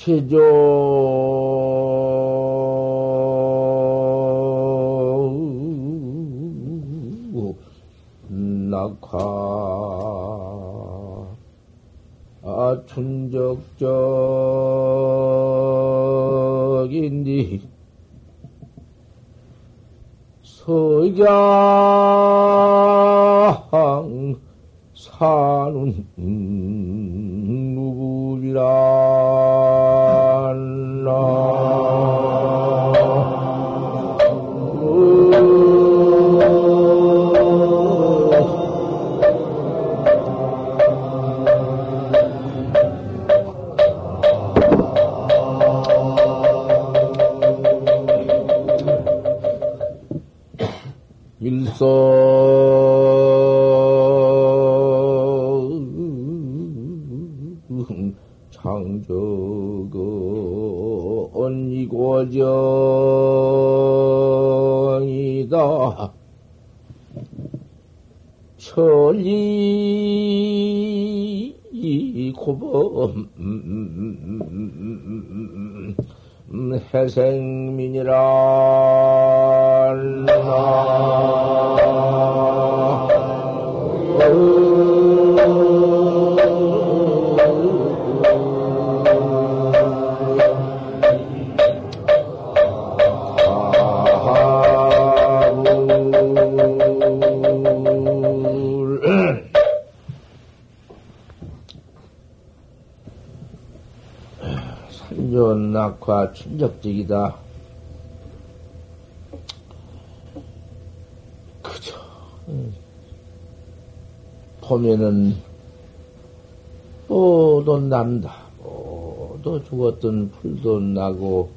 체조. 낙화 아 춘적적인디 서양 낙화 충격적이다. 그죠. 보면은 뭐도 난다. 뭐도 죽었던 풀도 나고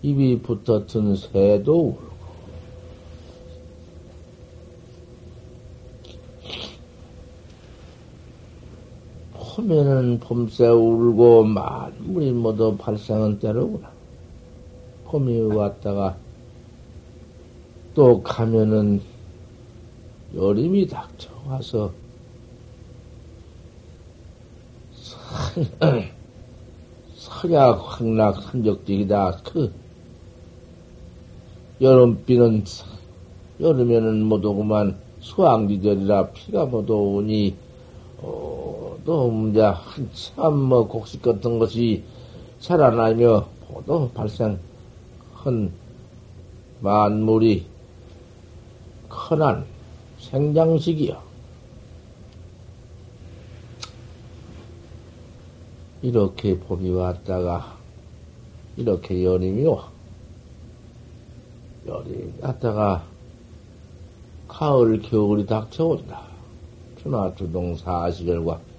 입이 붙었던 새도 봄에는 봄새 울고 만물이 모두 발생한 때로구나. 봄이 왔다가 또 가면은 여름이 닥쳐와서 서약 황락 산적적이다. 그 여름비는 여름에는 못 오구만 수학리절이라 피가 못 오니 어, 또 이제 한참 뭐 곡식 같은 것이 자라나며 또 발생한 만물이 큰한 생장식이요. 이렇게 봄이 왔다가 이렇게 여름이 와. 여름이 왔다가 가을, 겨울이 닥쳐온다. 천하주동 사시절과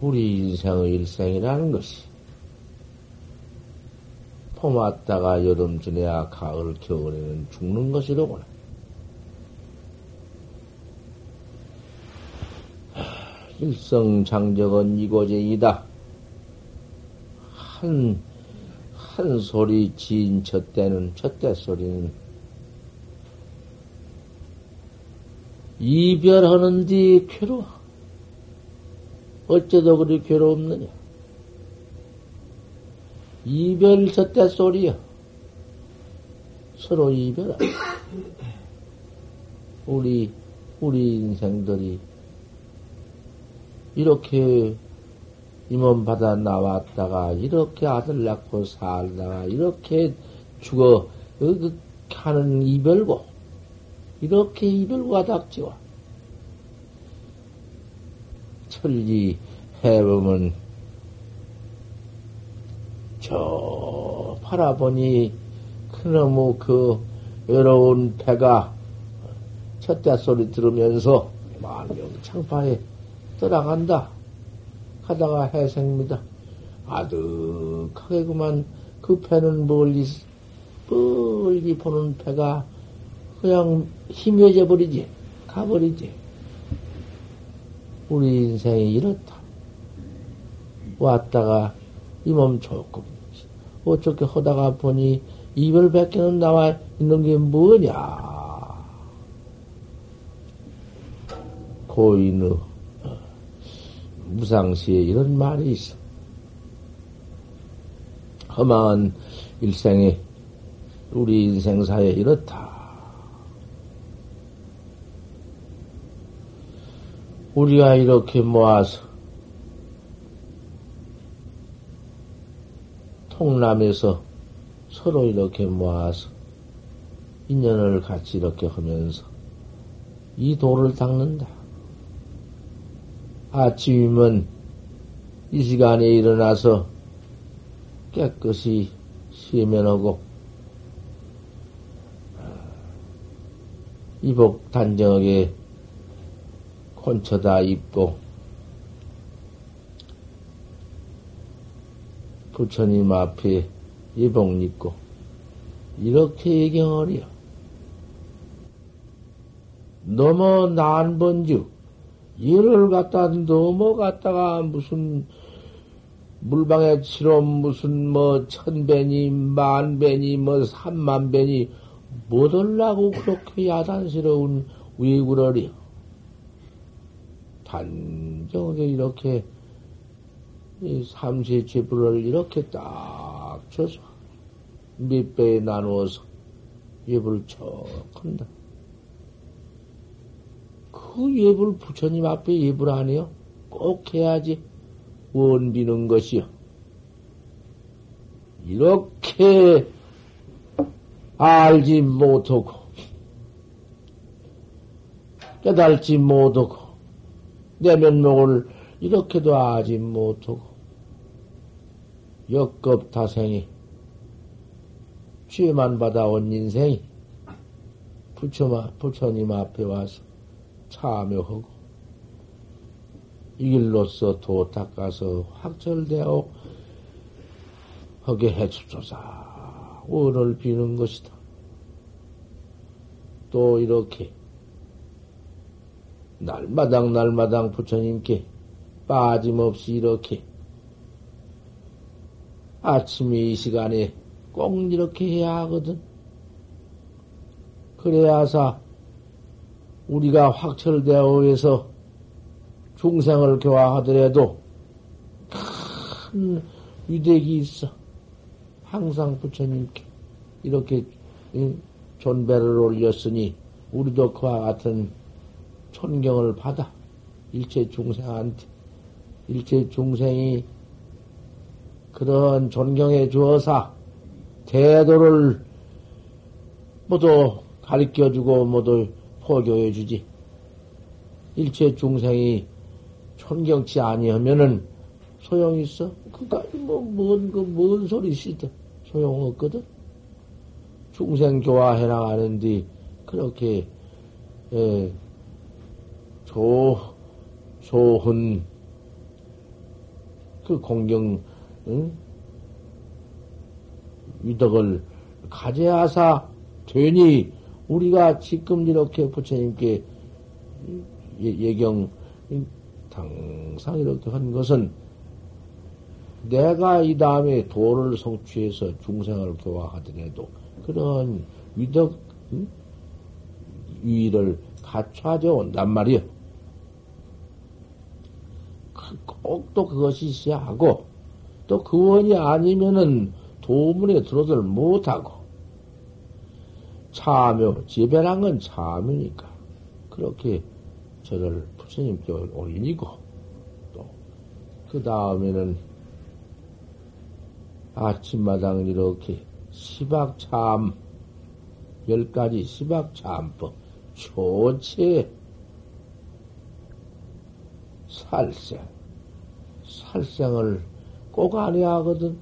우리 인생의 일생이라는 것이 봄 왔다가 여름 지내야 가을 겨울에는 죽는 것이로구나. 일성장적은 이고쟁이다. 한, 한 소리 지인 첫 때는, 첫때 소리는 이별하는 뒤 괴로워. 어째도 그리 괴롭느냐? 이별 젖대 소리야. 서로 이별하. 우리, 우리 인생들이 이렇게 임원 받아 나왔다가 이렇게 아들 낳고 살다가 이렇게 죽어 그, 그 하는 이별고 이렇게 이별과 닥치와 천리 해보면 저 바라보니 그놈의 그 외로운 배가 첫째 소리 들으면서 만명 창파에 떠나간다. 하다가 해생입니다. 아득하게 그만 그 배는 멀리, 멀리 보는 배가 그냥 희미해져 버리지. 가버리지. 우리 인생이 이렇다. 왔다가 이 몸 조금 어떻게 하다가 보니 이별밖에는 나와 있는 게 뭐냐? 고인의 무상시에 이런 말이 있어. 험한 일생에 우리 인생사에 이렇다. 우리가 이렇게 모아서 통남에서 서로 이렇게 모아서 인연을 같이 이렇게 하면서 이 도를 닦는다. 아침이면 이 시간에 일어나서 깨끗이 시면하고 이복 단정하게 콘쳐다 입고 부처님 앞에 예복 입고 이렇게 얘경하리요. 넘어 난번즉 예를 갖다 넘어갔다가 무슨 물방에 치러 무슨 뭐 천배니 만배니 뭐 삼만배니 못올라고 그렇게 야단스러운 위구러리요. 단정하게 이렇게 삼세 제불을 이렇게 딱 쳐서 몇 배에 나누어서 예불 척 한다. 그 예불 부처님 앞에 예불 아니요? 꼭 해야지. 원비는 것이요. 이렇게 알지 못하고, 깨달지 못하고, 내 면목을 이렇게도 아지 못하고, 역겁타생이, 죄만 받아온 인생이, 부처마, 부처님 앞에 와서 참여하고, 이 길로서 도 닦아서 확철되어 하게 해주소서. 원을 비는 것이다. 또 이렇게 날마당 날마당 부처님께 빠짐없이 이렇게 아침에 이 시간에 꼭 이렇게 해야 하거든. 그래야사 우리가 확철되어 해서 중생을 교화하더라도 큰 위대기 있어. 항상 부처님께 이렇게 존배를 올렸으니 우리도 그와 같은 존경을 받아. 일체 중생한테. 일체 중생이 그런 존경해 주어서 대도를 모두 가르쳐 주고 모두 포교해 주지. 일체 중생이 존경치 아니하면은 소용 있어? 그니까 뭐뭔 그뭔 소리 시다 소용 없거든. 중생 교화해 나 가는데 그렇게 예, 조 좋은 그 공경 응? 위덕을 가져야사 되니 우리가 지금 이렇게 부처님께 예경 항상 이렇게 한 것은 내가 이 다음에 도를 성취해서 중생을 교화하더라도 그런 위덕, 응? 위를 갖춰져 온단 말이요. 꼭또 그것이 있어야 하고, 또 그 원이 아니면은 도문에 들어들 못하고, 참여, 지배란 건 참여니까. 그렇게 저를 부처님께 올리고, 또, 그 다음에는 아침마당 이렇게 시박참, 열 가지 시박참법, 초체, 살생, 살생을 꼭 안해야 하거든.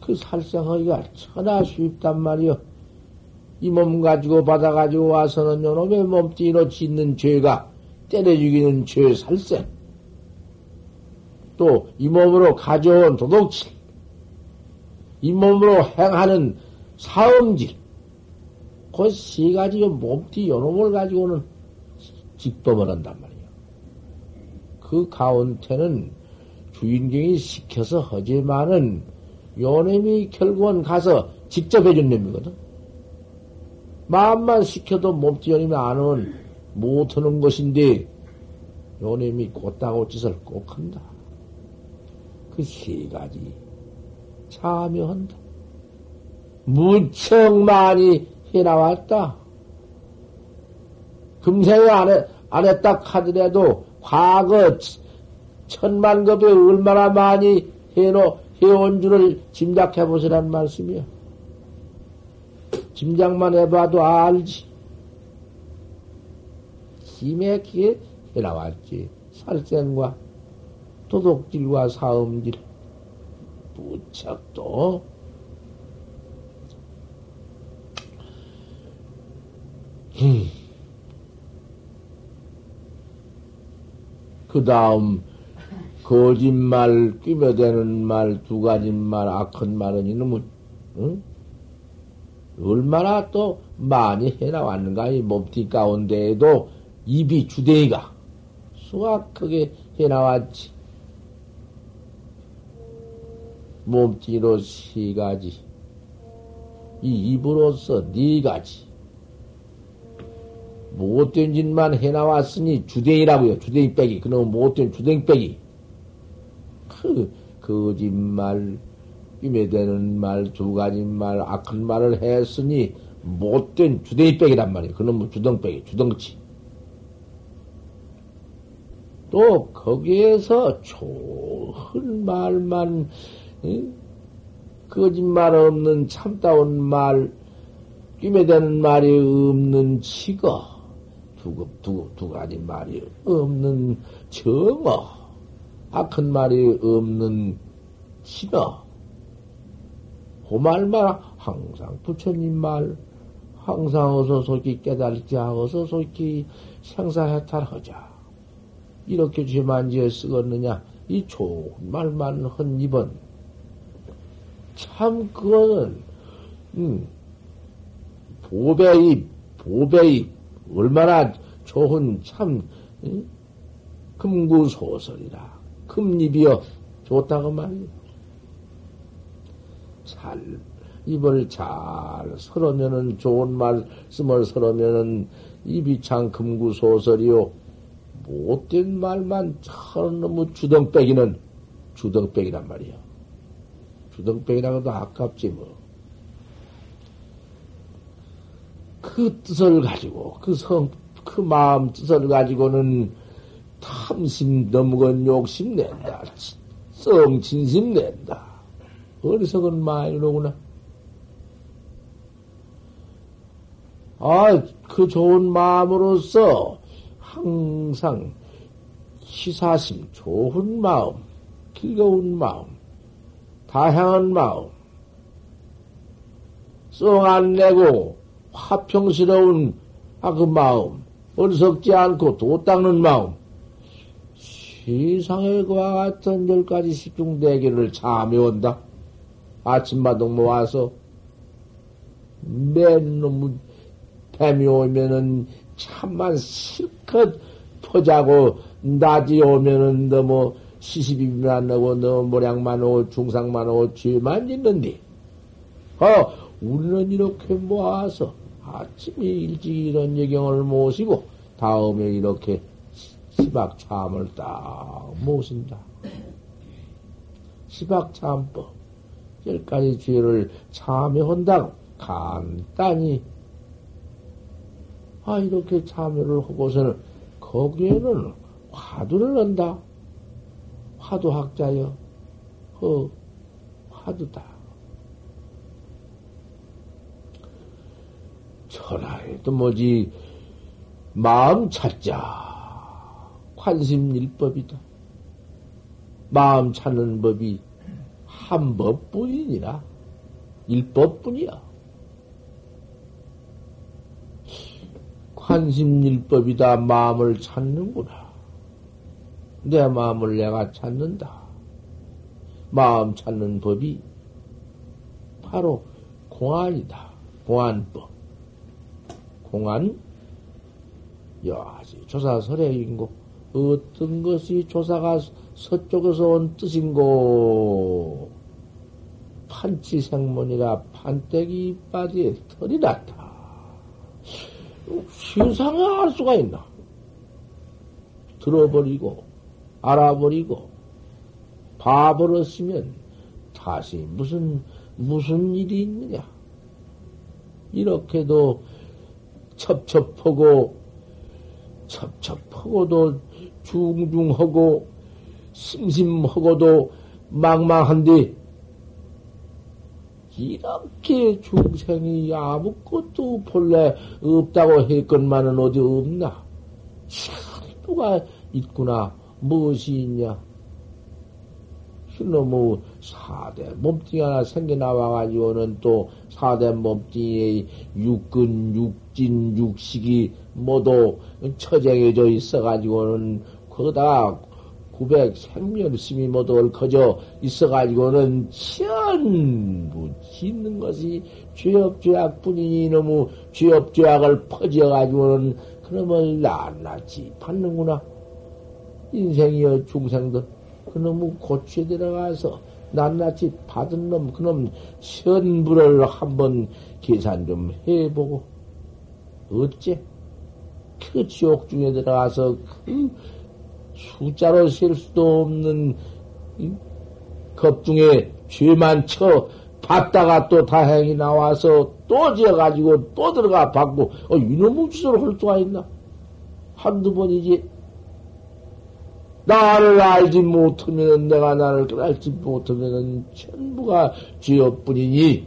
그 살생하기가 천하 쉽단 말이여. 이 몸 가지고 받아가지고 와서는 요놈의 몸뚱이로 짓는 죄가 때려 죽이는 죄 살생. 또 이 몸으로 가져온 도둑질. 이 몸으로 행하는 사음질. 그 세 가지 몸띠 요놈을 가지고는 직범을 한단 말이야. 그 가운데는 주인공이 시켜서 하지만은 요놈이 결국은 가서 직접 해준 놈이거든. 마음만 시켜도 몸뚱이면 안은 못하는 것인데, 요 놈이 곧다고 짓을 꼭 한다. 그 세 가지 참여한다. 무척 많이 해나왔다. 금생에 안, 해, 안 했다 하더라도 과거 천만 급에 얼마나 많이 해놓, 해온 줄을 짐작해 보시란 말씀이야. 짐작만 해봐도 알지. 기맥기에 해나왔지. 살생과 도둑질과 사음질. 무척 또, 그 다음, 거짓말, 끼며대는 말, 두 가지 말, 악한 말은 이놈은, 응? 얼마나 또 많이 해나왔는가, 이 몸띠 가운데에도 입이 주대기가 수확하게 해나왔지. 몸띠로 세 가지, 이 입으로서 네 가지. 못된 짓만 해나왔으니 주댕이라고요. 주댕이 빼기. 그놈 못된 주댕이 빼기. 그, 거짓말, 임에되는 말, 두 가지 말, 악한 말을 했으니 못된 주댕이 빼기란 말이에요. 그놈 주덩 빼기, 주덩치. 또 거기에서 좋은 말만 응? 거짓말 없는 참다운 말, 끼매되는 말이 없는 치거, 두, 두, 두 가지 말이 없는 정어, 악한 말이 없는 신어, 그 말만 항상 부처님 말, 항상 어서 속히 깨달자, 어서 속히 생사해탈하자. 이렇게 죄만지에 쓰겠느냐? 이 좋은 말만 헌 입은 참 그거는 음, 보배이 보배이 얼마나 좋은 참 음, 금구소설이라 금입이여 좋다고 말이야. 잘 입을 잘 설으면은 좋은 말씀을 설으면은 입이 참 금구 소설이요. 못된 말만 참 너무 주덩빼기는 주덩빼기란 말이야. 주덩빼기라고도 아깝지 뭐. 그 뜻을 가지고 그 성, 그 마음 뜻을 가지고는 탐심 넘건 욕심 낸다. 성 진심 낸다. 어리석은 마이로구나. 아, 그 좋은 마음으로서 항상 희사심, 좋은 마음, 즐거운 마음, 다향한 마음, 썽안 내고 화평스러운 아, 그 마음, 어리석지 않고 도 닦는 마음, 세상에 그와 같은 열 가지 십중대기를 참여온다. 아침마다 모아서 맨 놈의 뱀이 오면은 참만 실컷 퍼자고 낮이 오면은 너무 시시비비만 안 나고 너무 모량만 오고 중상만 오고 죄만 짓는데 어 우리는 이렇게 모아서 아침에 일찍 이런 예경을 모시고 다음에 이렇게 시박 참을 딱 모신다. 시박 참법 열 가지 죄를 참여한다고 간단히 아 이렇게 참여를 하고서는 거기에는 화두를 넣는다. 화두학자여. 그 화두다. 천하에도 뭐지 마음 찾자. 관심일법이다. 마음 찾는 법이 한 법뿐이니라. 일법뿐이야. 관심일법이다. 마음을 찾는구나. 내 마음을 내가 찾는다. 마음 찾는 법이 바로 공안이다. 공안법. 공안, 여하지 조사설해인고, 어떤 것이 조사가 서쪽에서 온 뜻인고, 판치생문이라 판때기 이빠지에 털이 났다. 세상에 알 수가 있나? 들어버리고, 알아버리고, 봐버렸으면 다시 무슨, 무슨 일이 있느냐? 이렇게도 첩첩하고, 첩첩하고도 중중하고, 심심하고도 망망한데, 이렇게 중생이 아무것도 본래 없다고 했건만은 어디 없나? 전부가 있구나. 무엇이 있냐? 놈의 사대 몸뚱이 하나 생겨나와가지고는 또 사대 몸뚱이에 육근, 육진, 육식이 모두 처쟁해져 있어가지고는 거기다가 900 생멸심이 모두 얽혀져 있어가지고는 전부 짓는 것이 죄업죄악 뿐이니 너무 죄업죄악을 퍼져가지고는 그놈을 낱낱이 받는구나. 인생이여 중생들 그놈의 고추에 들어가서 낱낱이 받은 놈 그놈 현부를 한번 계산 좀 해보고 어째 그 지옥 중에 들어가서 그 숫자로 셀 수도 없는 겁중에 죄만 쳐 받다가 또 다행히 나와서 또 지어가지고 또 들어가 받고 어, 이놈의 할 수가 있나? 한두 번이지. 나를 알지 못하면 내가 나를 알지 못하면 전부가 죄업뿐이니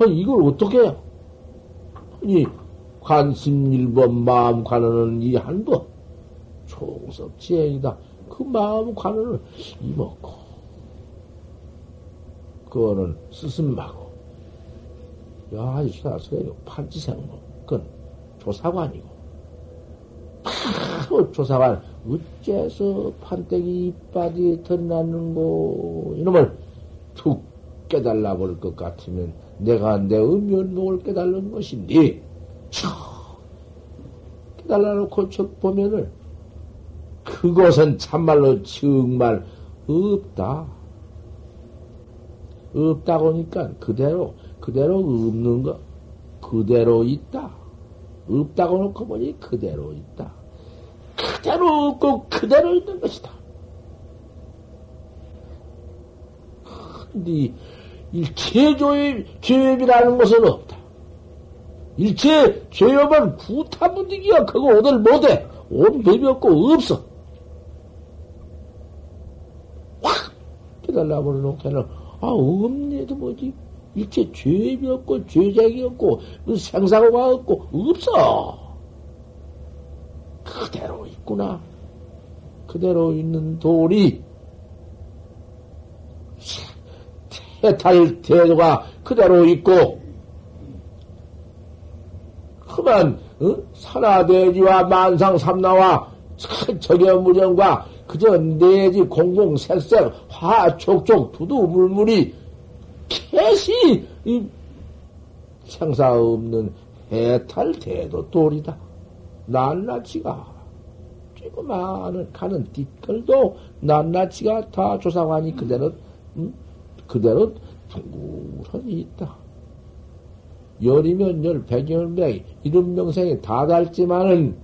아, 이걸 어떻게 해? 아니 관심 일번 마음 관원은 이 한 번 총섭 지행이다. 그 마음 관원을 이먹고, 그거는 스승마고. 야, 이 시가서요, 판지생모. 그건 조사관이고. 바로 조사관, 어째서 판때기 이빨이 덧났는고, 이놈을 툭 깨달라 볼 것 같으면 내가 내 음면목을 깨달는 것인데, 쳐! 깨달라 놓고 척 보면은 그것은 참말로 정말 없다. 없다고 하니까 그대로, 그대로 없는 거, 그대로 있다. 없다고 놓고 보니 그대로 있다. 그대로 없고 그대로 있는 것이다. 근데 일체 죄입, 죄입이라는 것은 없다. 일체 죄업은 구타분위기야. 그거 오늘 못해. 온 법이 없고 없어. 깨 달라고 놓고는, 아, 없네도 뭐지. 일체 죄비 없고, 죄작이 없고, 생사고가 없고, 없어. 그대로 있구나. 그대로 있는 돌이, 해탈 태도가 그대로 있고, 그만, 어? 산하대지와 만상삼나와 천적여무령과 그저 내지 공공색색 화촉촉 두두물물이 캐시 이 생사 없는 해탈 대도 돌이다. 낱낱이가 조그마한 가는 띠끌도 낱낱이가 다 조사관이 그대로 음? 그대로 둥그러니 있다. 열이면 열, 백이면 백, 이런 명생이 다 닳지만은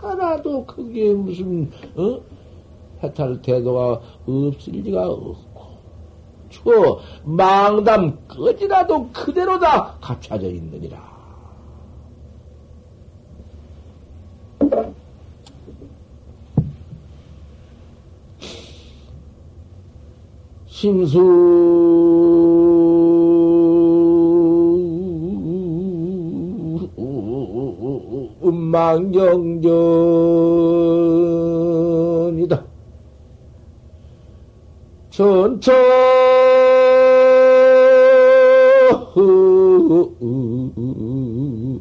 하나도 그게 무슨 어? 해탈 태도가 없을 리가 없고 추 망담 꺼지라도 그대로 다 갖춰져 있느니라. 심수 음망경전이다. 전처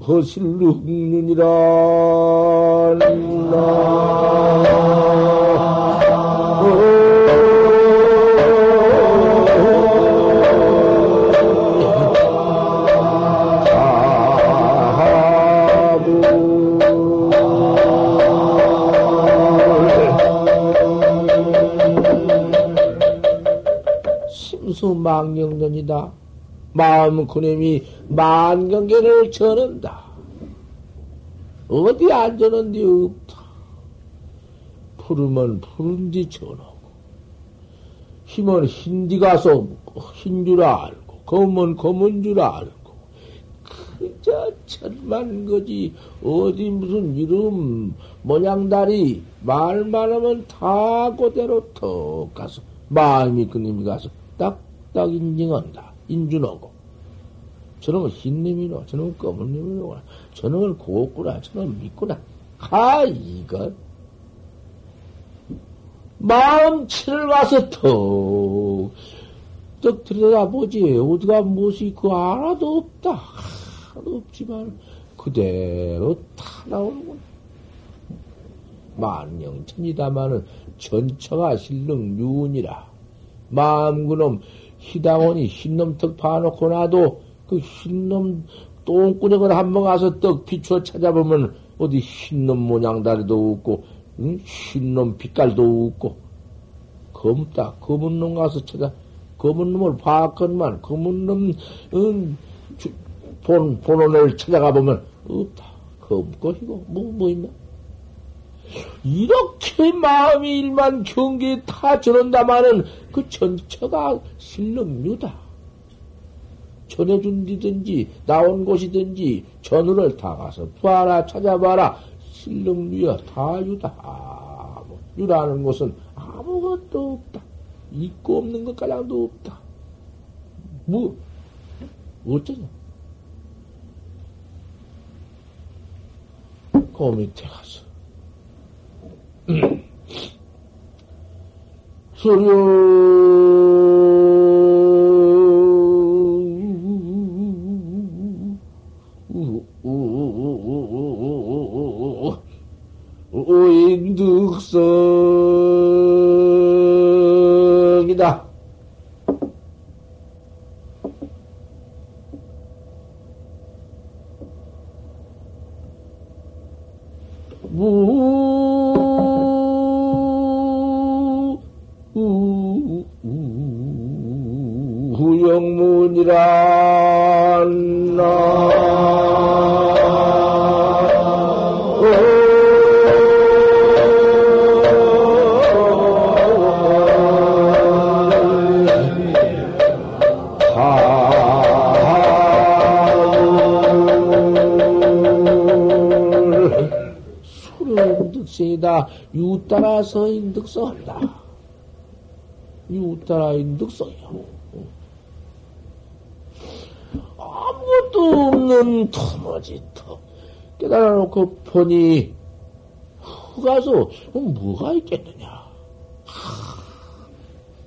허실룩 눈이라 망경전이다. 마음 그놈이 만경계를 전한다. 어디 앉아는 데 없다. 푸르면 푸른디 전하고, 힘은 흰디 가서 흰 줄 알고, 검은 검은 줄 알고, 그저 천만 거지, 어디 무슨 이름, 모양다리, 말만 하면 다 그대로 턱 가서, 마음이 그님이 가서 딱 딱 인증한다. 인준하고. 저놈은 흰님이노, 저놈은 검은님이노, 저놈은 고구나, 저놈은 믿구나. 아, 이거. 마음치를 가서 턱, 떡 들여다보지. 어디가 무엇이 있고 하나도 없다. 하나도 없지만, 그대로 다 나오는구나. 만영천이다마는 전처가 실능 유운이라. 마음 그놈 희당원이 흰놈 턱 파놓고 나도 그 흰놈 똥구녕을 한번 가서 떡 비추어 찾아보면 어디 흰놈 모양 다리도 없고 응? 흰놈 빛깔도 없고. 검다. 검은 놈 가서 찾아. 검은 놈을 봤건만 검은 놈 응, 주, 본 본원을 찾아가 보면 없다. 검고 이거. 뭐뭐 뭐 있나 이렇게 마음이 일만 경계에 다 저런다마는 그 전처가 실력류다. 전해준 디든지 나온 곳이든지 전우를 다 가서 봐라 찾아봐라 실력류야 다 유다. 아, 뭐, 유라는 것은 아무것도 없다. 있고 없는 것 가량도 없다. 뭐 어쩌냐? 그 밑에 가서 소려 오인득성 유 따라 서 인득성한다. 유 따라 인득성이야. 아무것도 없는 터머지 터 깨달아 놓고 보니 후가서 뭐가 있겠느냐.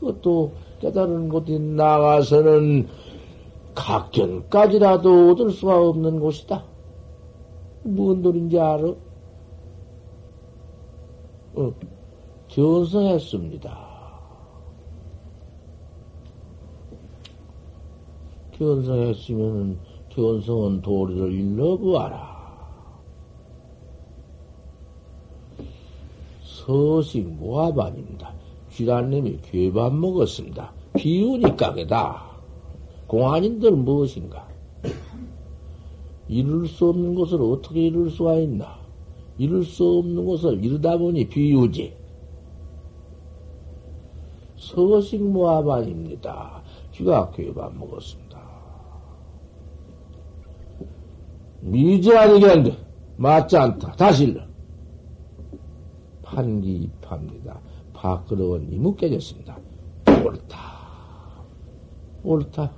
그것도 깨달은 곳이 나가서는 각견까지라도 얻을 수가 없는 곳이다. 무슨 돌인지 알아? 어, 견성했습니다. 견성했으면 견성은 도리를 일러보아라. 서식 모합아닙니다. 쥐란님이 괴밥 먹었습니다. 비운이 까게다. 공안인들 무엇인가? 이룰 수 없는 것을 어떻게 이룰 수가 있나? 이룰 수 없는 것을 이루다 보니 비유지. 서식모합아닙니다. 쥐가 괴밥 먹었습니다. 미지 아니겠는데, 맞지 않다. 다시 일러. 판기 입합니다. 밥그릇은 이무 깨졌습니다. 옳다. 옳다.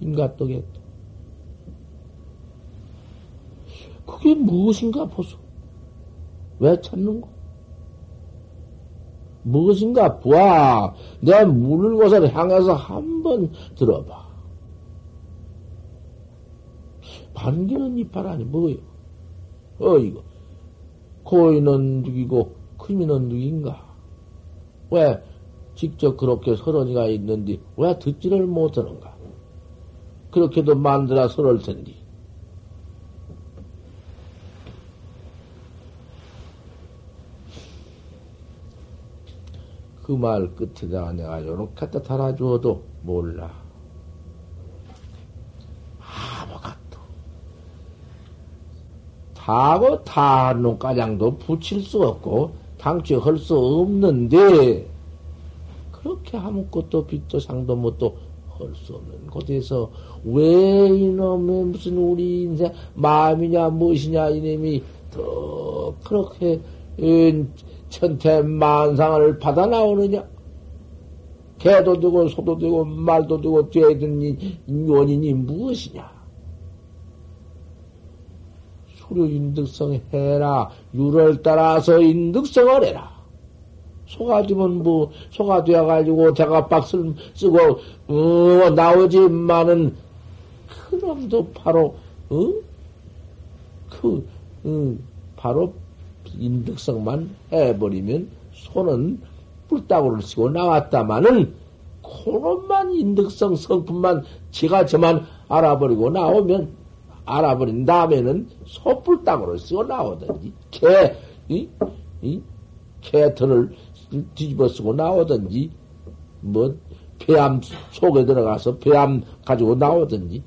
인가떡겠다. 그게 무엇인가 보소. 왜 찾는고? 무엇인가 보아. 내 물을 곳을 향해서 한번 들어봐. 반기는 이빨 아니 뭐요? 어 이거 고인은 누기고 크미는 누긴가? 왜 직접 그렇게 서론이가 있는데 왜 듣지를 못하는가? 그렇게도 만들어 서럴 텐데. 그 말 끝에다가 내가 요렇게 갖다 달아주어도 몰라. 아무것도. 다고 다놈가장도 붙일 수 없고, 당최 할 수 없는데, 그렇게 아무것도 빛도 상도 못도 할 수 없는 곳에서 왜 이놈의 무슨 우리 인생 마음이냐 무엇이냐 이놈이 더 그렇게 천태 만상을 받아 나오느냐? 개도 되고 소도 되고 말도 되고 죄든 원인이 무엇이냐? 수료 인득성 해라. 유를 따라서 인득성을 해라. 소가지면 뭐, 소가 되어가지고 제가 박스를 쓰고, 어, 나오지만은, 그놈도 바로, 어? 그, 어, 바로 인덕성만 해버리면 손은 뿔따구를 쓰고 나왔다마는 그놈만 인덕성 성품만 제가 저만 알아버리고 나오면 알아버린 다음에는 소뿔따구를 쓰고 나오든지 개, 이, 이, 개털을 뒤집어 쓰고 나오든지 뭐 폐암 속에 들어가서 폐암 가지고 나오든지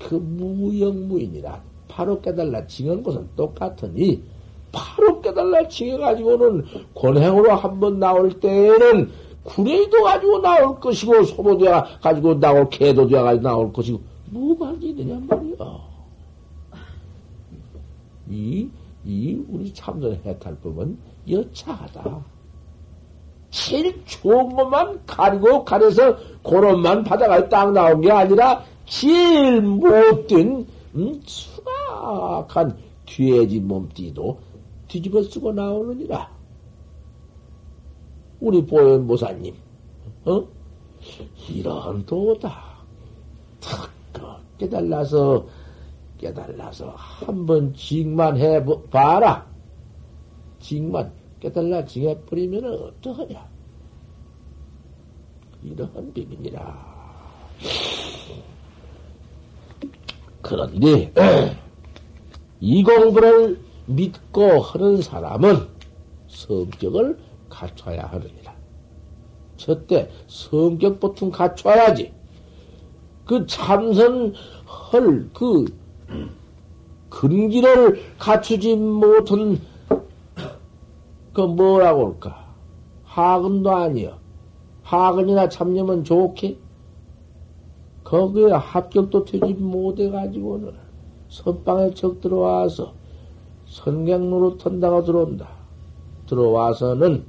그 무영무인이라 바로 깨달라 징한 것은 똑같으니 바로 깨달라 징해가지고는 권행으로 한번 나올 때에는 구레이도 가지고 나올 것이고 소모되어 가지고 나올 개도 되어 가지고 나올 것이고 뭐가 있느냐 말이야. 이, 이 우리 참선 해탈법은 여차하다. 제일 좋은 것만 가리고 가려서 그런만 받아가 딱 나온 게 아니라 제일 못된 음, 수박한 뒤에지 몸띠도 뒤집어 쓰고 나오느니라. 우리 보현보사님, 어? 이런 도다. 탁 깨달라서, 깨달라서 한번 징만 해봐라. 징만 깨달라 징해버리면 어떡하냐. 이러한 비밀이라. 그런데, 이 공부를 믿고 하는 사람은 성격을 갖춰야 하느니라. 저때 성격 보통 갖춰야지. 그 참선할 그 근기를 갖추지 못한 그 뭐라고 할까? 하근도 아니여. 하근이나 참념은 좋게 거기에 합격도 되지 못해가지고는 선방에 적 들어와서 선객로로 턴다가 들어온다. 들어와서는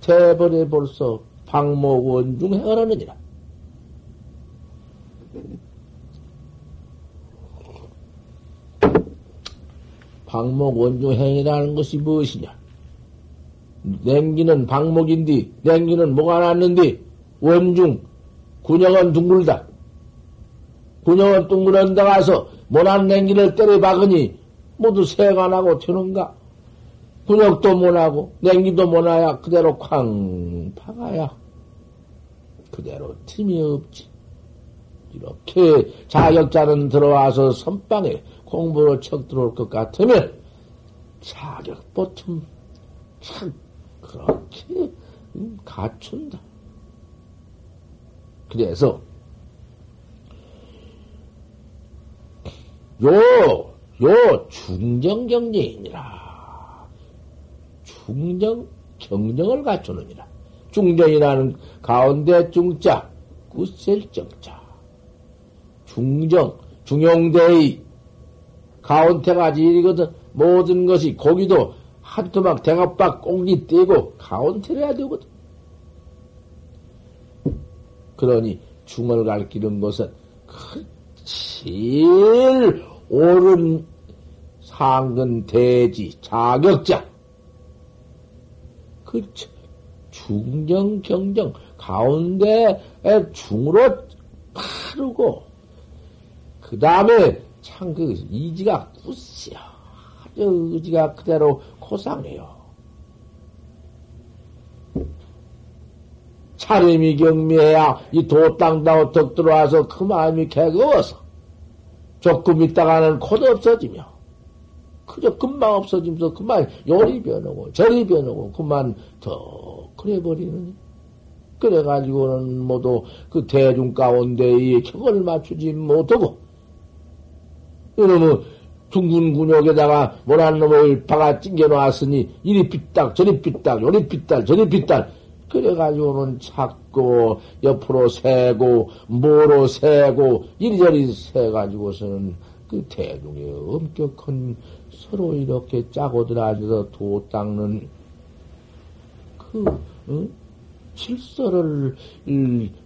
대번에 벌써 방목원중 행하느니라. 방목원중 행이라는 것이 무엇이냐? 냉기는 방목인데, 냉기는 뭐가 났는데, 원중, 군역은 둥글다. 군역은 둥글은 데 가서 모난 냉기를 때려 박으니 모두 새가 나고 튀는가? 군역도 못하고, 냉기도 못하야 그대로 쾅 박아야 그대로 틈이 없지. 이렇게 자격자는 들어와서 선방에 공부로 척 들어올 것 같으면 자격 보틈 참 그렇게 갖춘다. 그래서 요, 요 중정경쟁이니라. 중정, 경정을 갖추느니라. 중정이라는 가운데 중자, 구셀정자. 중정, 중용대의 가운데가 지이거든 모든 것이 고기도 한 토막 대갑박 꽁지 떼고 가운데를 해야 되거든. 그러니 중을 가르치는 것은 그 제일 옳은 상근 대지 자격자. 그 중정 경정 가운데에 중으로 바르고 그 다음에 참 그 이지가 굳이야. 아주 의지가 그대로 고상해요. 차림이 경미해야 이 도땅다고 덕 들어와서 그 마음이 개거워서 조금 있다가는 코도 없어지며 그저 금방 없어지면서 그만 요리 변하고 저리 변하고 그만 더 그래 버리는. 그래가지고는 모두 그 대중 가운데 이 격을 맞추지 못하고 이놈의 둥근 군역에다가 모란 놈을 박아 찡겨 놨으니 이리 삐딱 저리 삐딱 요리 삐딱 저리 삐딱 그래가지고는 자꾸 옆으로 세고 모로 세고 이리저리 세가지고서는 그 대중의 엄격한 서로 이렇게 짜고 들어앉아서 도 닦는 그 어? 질서를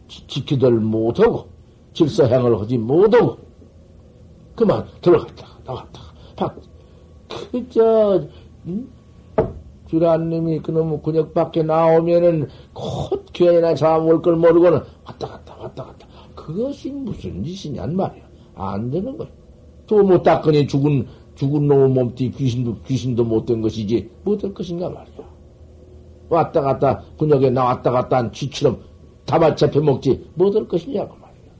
지키들 못하고 질서행을 하지 못하고 그만 들어갔다 나갔다 박 그저 응? 주라님이 그놈의 근육 밖에 나오면은 곧 교회나 잡아먹을 걸 모르고는 왔다 갔다 왔다 갔다. 그것이 무슨 짓이냔 말이야. 안 되는 거야. 또 못 닦으니 죽은, 죽은 놈의 몸띠 귀신도, 귀신도 못 된 것이지. 못 될 것인가 말이야. 왔다 갔다, 근육에 나왔다 갔다 한 쥐처럼 다발 잡혀 먹지. 못 될 것이냐고 말이야.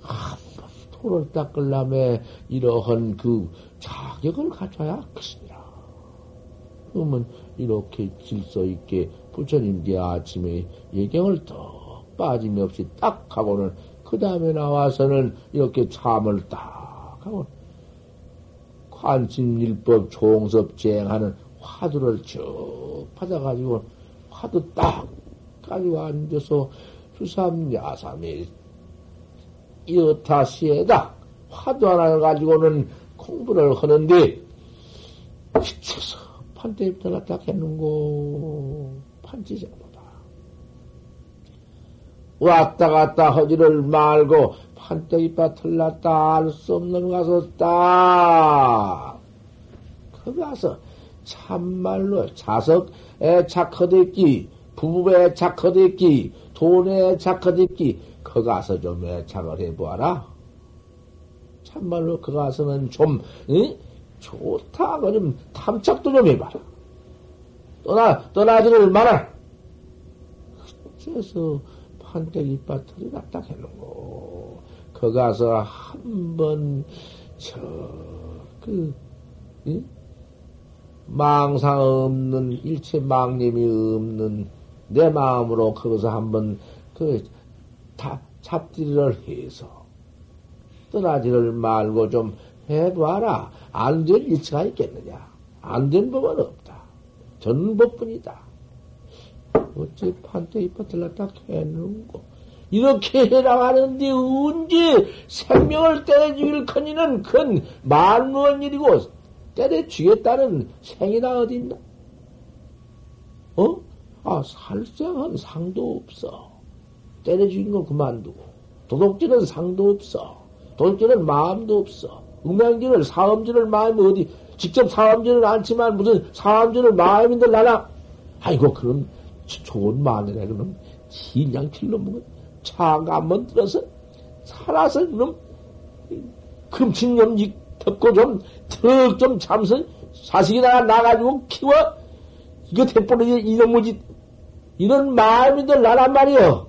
한번 토를 닦으려면 이러한 그 자격을 갖춰야 것이냐. 그러면 이렇게 질서 있게 부처님께 아침에 예경을 더 빠짐없이 딱 하고는 그 다음에 나와서는 이렇게 참을 딱 하고 관심일법 종섭 제행하는 화두를 쭉 받아가지고 화두 딱 가지고 앉아서 주삼 야삼이 이어타 시에다 화두 하나를 가지고는 공부를 하는데 미쳐서 판때입 들었다 했는고 판치생보다. 왔다 갔다 허지를 말고 판때입바 틀렸다. 알 수 없는 가서 딱 그 가서 참말로 자석에 착허댔기 부부에 착허댔기 돈에 착허댔기 그 가서 좀 애착을 해보아라. 참말로 그 가서는 좀 응? 좋다. 그럼 탐착도 좀 해봐라. 떠나, 떠나지를 마라. 그래서 판때기 밭을 갖다 해놓고, 거 가서 한 번, 저, 그, 이? 망상 없는, 일체 망님이 없는 내 마음으로 거기서 한번, 그, 다, 잡지를 해서, 떠나지를 말고 좀 해봐라. 안 될 일치가 있겠느냐? 안 된 법은 없다. 전법뿐이다. 어째 판때 이파 들렀다 캐는고. 이렇게 해라 하는데 언제 생명을 때려주길 커니는 큰 말무한 일이고 때려주겠다는 생이나 어딨나? 어? 아, 살생은 상도 없어. 때려주는 거 그만두고. 도둑질은 상도 없어. 도둑질은 마음도 없어. 음양질을 사음질을 마음이 어디 직접 사음질은 않지만 무슨 사음질을 마음인들 나나 아이고 그럼 좋은 마늘에 그럼 진양칠 놈은 차가 한번 들어서 살아서 그럼 금친놈 덮고 좀 턱 좀 참선 사식이나 나가지고 키워. 이거 대포로 이런 뭐지? 이런 마음인들 나란 말이여.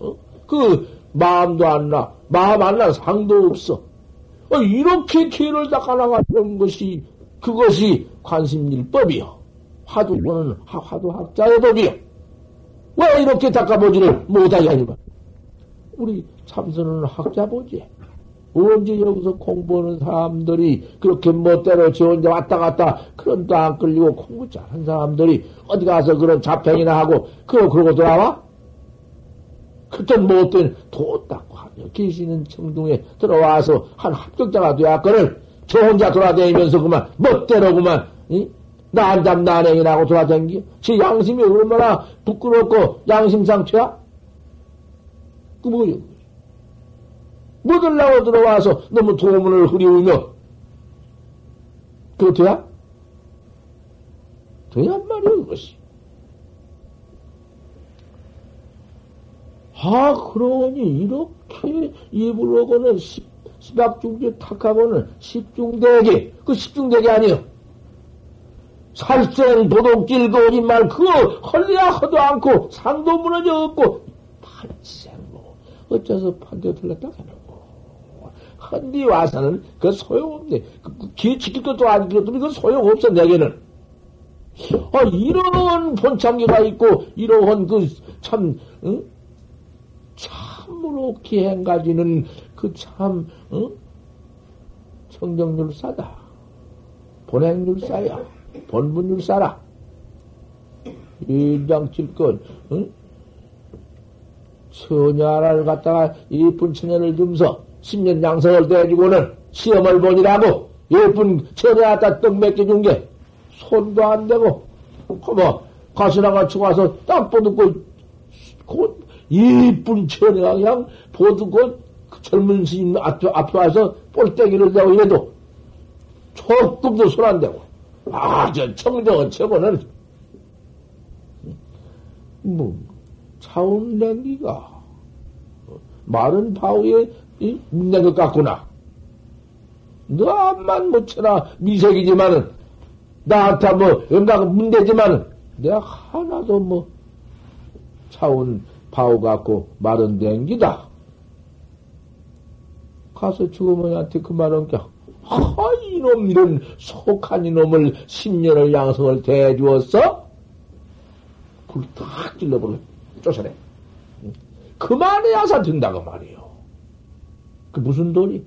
어? 그 마음도 안 나, 마음 안 나, 상도 없어. 어, 이렇게 죄를 닦아나가는 것이, 그것이 관심일법이요. 화두는 화두 학자의 법이요. 왜 이렇게 닦아보지를 못하게 하니까? 우리 참선은 학자 보지. 언제 여기서 공부하는 사람들이 그렇게 멋대로 저 혼자 왔다 갔다 그런 도안 끌리고 공부 잘한 사람들이 어디 가서 그런 잡행이나 하고 그러고 돌아와? 그때 못된 도 닦고 하며 계시는 청둥에 들어와서 한 합격자가 되었거늘 저 혼자 돌아다니면서 그만 멋대로 그만 난잡 난행이라고 돌아다니기 제 양심이 얼마나 부끄럽고 양심 상처야? 그 뭐요? 뭐들라고 들어와서 너무 도문을 흐리우며 그거 돼야? 돼야 말이야 그것이 아, 그러니 이렇게 입을 오고는 십, 십학중제 탁하고는 십중대계, 그 십중대계 아니요. 살생, 도둑질, 거짓말, 그거 헐리야 허도 않고, 상도 무너져 없고, 팔생, 뭐, 어째서 판대 들렸다 하는 거. 헌디 와서는 그 소용없네. 그, 그길 지킬 것도 안 것도 그 소용없어, 내게는. 아, 이런 본창기가 있고, 이러한 그, 참, 응? 참으로 기행 가지는 그 참, 응? 성정률사다. 본행률사야. 본분율사라. 인장칠건, 응? 처녀를 갖다가 예쁜 처녀를 줌서 10년 양성을 대주고는 시험을 보니라고 예쁜 처녀 갖다 떡몇개준게 손도 안 대고, 어머, 가시나 같이 와서 딱 보듬고, 곧 예쁜 처녀가 그냥 보듬고 그 젊은 스님 앞에, 앞에 와서 볼때기를 대고 이래도 조금도 손 안 대고. 아, 저 청정은 최고는, 뭐, 차운 냉기가, 마른 바위에 묻는 것 같구나. 너 암만 못쳐나 미색이지만은, 나한테 뭐, 영각 문제지만은, 내가 하나도 뭐, 차운 바우 같고 마른 냉기다. 가서 죽으면한테 그 말은 겨. 아, 이놈, 이런 속한 이놈을 10년을 양성을 대주었어? 그걸 탁 찔러버려. 쫓아내. 그만해야사 된다고 말이요. 그 무슨 돈이?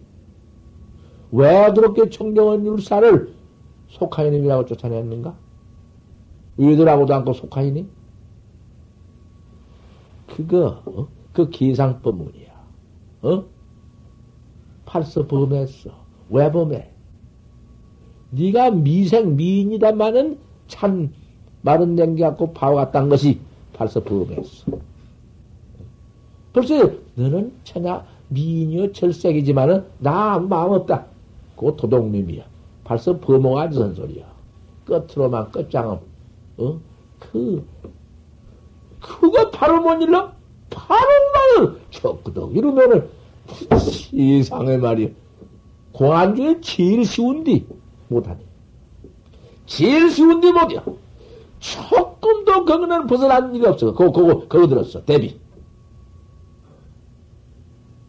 왜 그렇게 청정한 율사를 속한 이놈이라고 쫓아냈는가? 의들하고도 않고 속한 이님? 그거, 어? 그 기상법문이야. 어? 팔서 범했어. 왜 범해? 네가 미생 미인이다마는 참 마른 냉기 갖고 바와 같다는 것이 팔서 범했어. 벌써 너는 천하 미인이여 철색이지만은 나 아무 마음 없다. 그거 도둑님이야. 벌써 범어가 무슨 소리야. 끝으로만 끝장은 어? 그 그거 바로 못 일러? 바로 말을 척그덕 이러면은 세상에 말이야. 공안 중에 제일 쉬운디 못하니. 제일 쉬운디 못이야. 조금도 거기는 벗어난 일이 없어. 그거, 그거, 그거 들었어. 대비.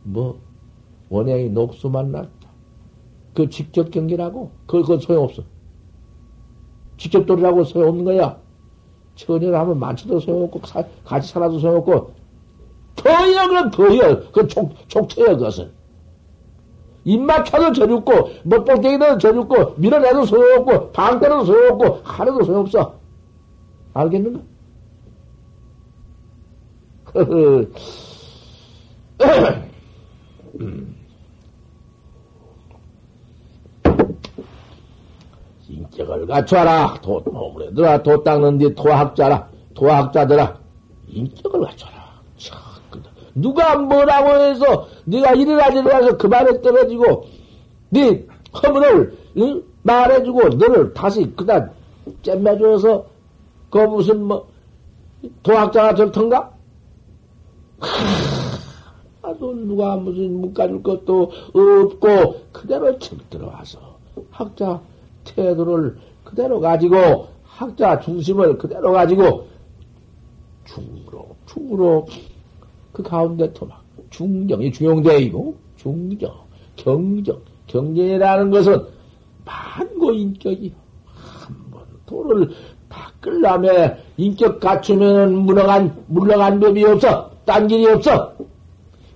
뭐, 원행이 녹수만 났다. 그 직접 경계라고? 그거, 그거 소용없어. 직접 돌이라고 소용없는 거야. 처녀를 하면 많지도 소용없고, 사, 같이 살아도 소용없고, 더요, 그럼 더요. 그 촉, 촉쳐요, 그것은. 입맞춰도 저죽고, 먹볼때기도 저죽고, 밀어내도 소용없고, 방때도 소용없고, 하루도 소용없어. 알겠는가? 인격을 갖춰라. 도, 너무래들아, 도 닦는 뒤 도학자라. 도학자들아. 인격을 갖춰라. 참, 누가 뭐라고 해서, 네가 이래라 저래서 그 말에 떨어지고, 네 허물을 응? 말해주고, 너를 다시 그다 잼매줘서, 그 무슨 뭐, 도학자가 절턴가? 아도 누가 무슨 묶어줄 것도 없고, 그대로 척 들어와서, 학자 태도를 그대로 가지고, 학자 중심을 그대로 가지고, 중으로, 중으로, 그 가운데 토막, 중정이 중용대이고, 중정, 경정, 경쟁이라는 것은 만고 인격이요. 한번 도를 닦으려면 인격 갖추면 물러간, 물러간 법이 없어. 딴 길이 없어.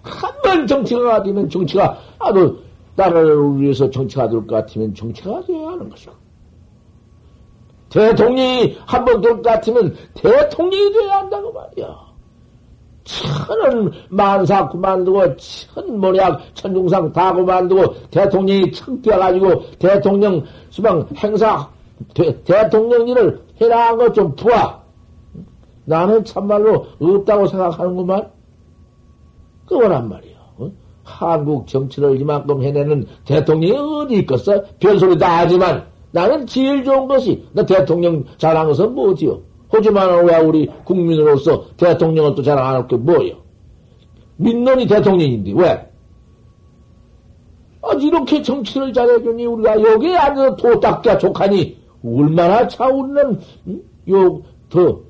한 번 정치가 되면 정치가, 아도 나라를 위해서 정치가 될 것 같으면 정치가 되어야 하는 것이고. 대통령이 한 번 될 것 같으면 대통령이 되어야 한다고 말이야. 천은 만사 그만두고 천 모략 천중상 다 그만두고 대통령이 청 뛰어가지고 대통령 수방 행사 대, 대통령 일을 해라 한 거 좀 부아. 나는 참말로 없다고 생각하는구만. 그거란 말이야. 어? 한국 정치를 이만큼 해내는 대통령이 어디 있겠어? 별소리 다 하지만 나는 제일 좋은 것이 나 대통령 잘한 것은 뭐지요? 하지만 왜 우리 국민으로서 대통령을 또 자랑 안할게 뭐예요? 민론이 대통령인데 왜? 아, 이렇게 정치를 잘해주니 우리가 여기에 앉아서 도닦기가 족하니 얼마나 차우리는 응? 요더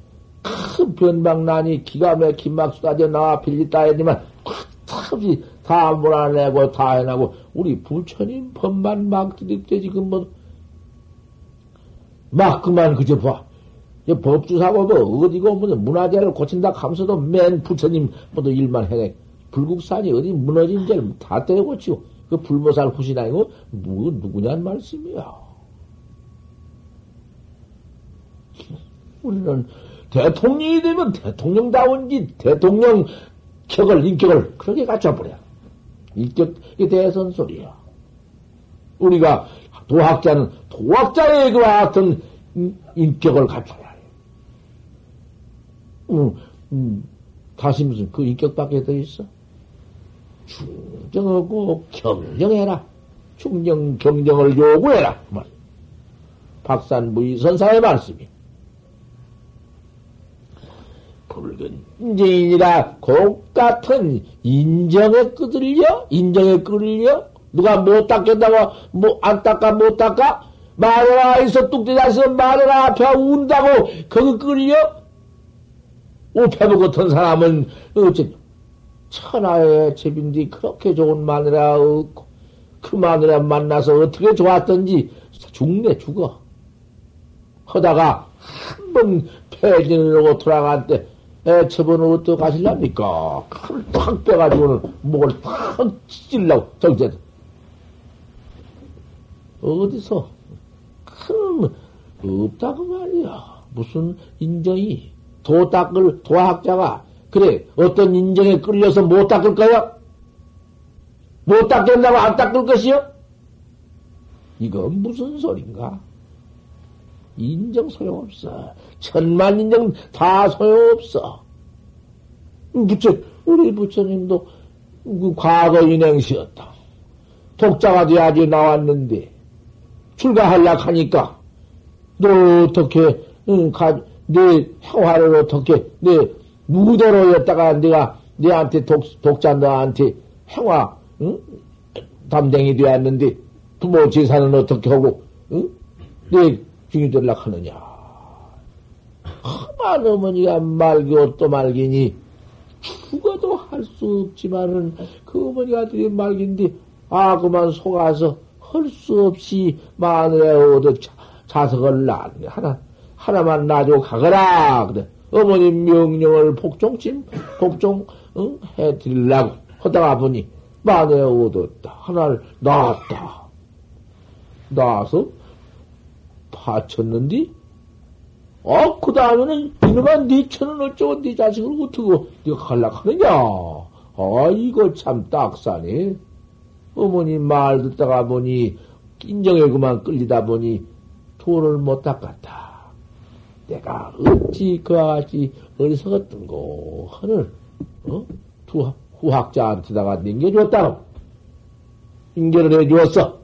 큰 변방난이 기가 막힌 막 쏟아져 나와 빌리다 했지만 탁이 다 몰아내고 다 해나고 우리 부처님 법만 막 드립대 지금 뭐 막 그만 그저 봐. 법주사고 뭐 어디고 무슨 문화재를 고친다 하면서도 맨 부처님 모두 일만 해내. 불국산이 어디 무너진 데를 다 때려 고치고 그 불모살 후신 아니고 뭐 누구냐는 말씀이야. 우리는 대통령이 되면 대통령다운지 대통령 격을 인격을 그렇게 갖춰버려. 인격에 대해서는 소리야. 우리가 도학자는 도학자의 그와 같은 인격을 갖춰야 해. 음, 음, 다시 무슨 그 인격밖에 더 있어? 충정하고 경정해라. 충정, 경정을 요구해라. 박산무의 선사의 말씀이. 붉은 인정이니라 곡 같은 인정에 끄들려? 인정에 끌려? 누가 못 닦겠다고, 뭐, 안 닦아, 못 닦아? 마누라에서 뚝대자서 마누라 앞에 운다고, 거기 끌려? 오패부 같은 사람은, 어째, 천하의 집인데 그렇게 좋은 마누라 그 마누라 만나서 어떻게 좋았던지, 죽네, 죽어. 하다가, 한 번 폐진을 돌아간 때, 애처분을 어떻게 가실랍니까? 칼을 탁 빼가지고는 목을 탁 찢으려고, 정제 어디서? 큰, 없다고 말이야. 무슨 인정이? 도 닦을, 도학자가, 그래, 어떤 인정에 끌려서 못 닦을 거야? 못 닦겠다고 안 닦을 것이요? 이건 무슨 소린가? 인정 소용없어. 천만 인정 다 소용없어. 부처, 우리 부처님도 그 과거 인행시였다. 독자가 돼야지 나왔는데, 출가하려고 하니까, 너 어떻게, 응, 가, 내 행화를 어떻게, 내 무대로 였다가 내가 내한테 독, 독자 너한테 행화, 응? 담당이 되었는데, 부모 재산은 어떻게 하고, 응? 내 중이 되려고 하느냐. 험한 어머니가 말고 또 말기니 죽어도 할 수 없지만은 그 어머니가 되게 말긴데 아 그만 속아서 할 수 없이 마늘에 얻어 자석을 낳네. 하나 하나만 놔줘 가거라. 그래. 어머니 명령을 복종침 복종 응? 해드리려고 하다가 보니 마늘에 얻었다. 하나를 낳았다. 낳아서 파쳤는디 어, 그 다음에는 이놈아 네 천은 어쩌고 네 자식을 어떻게 네가 갈락하느냐? 아, 이거 참 딱사네. 어머니 말 듣다가 보니 인정에 그만 끌리다 보니 돈을 못 닦았다. 내가 어찌 같이 어리석었던고 하늘 어? 두 후학자한테다가 넘겨줬다고 인계를 해주었어.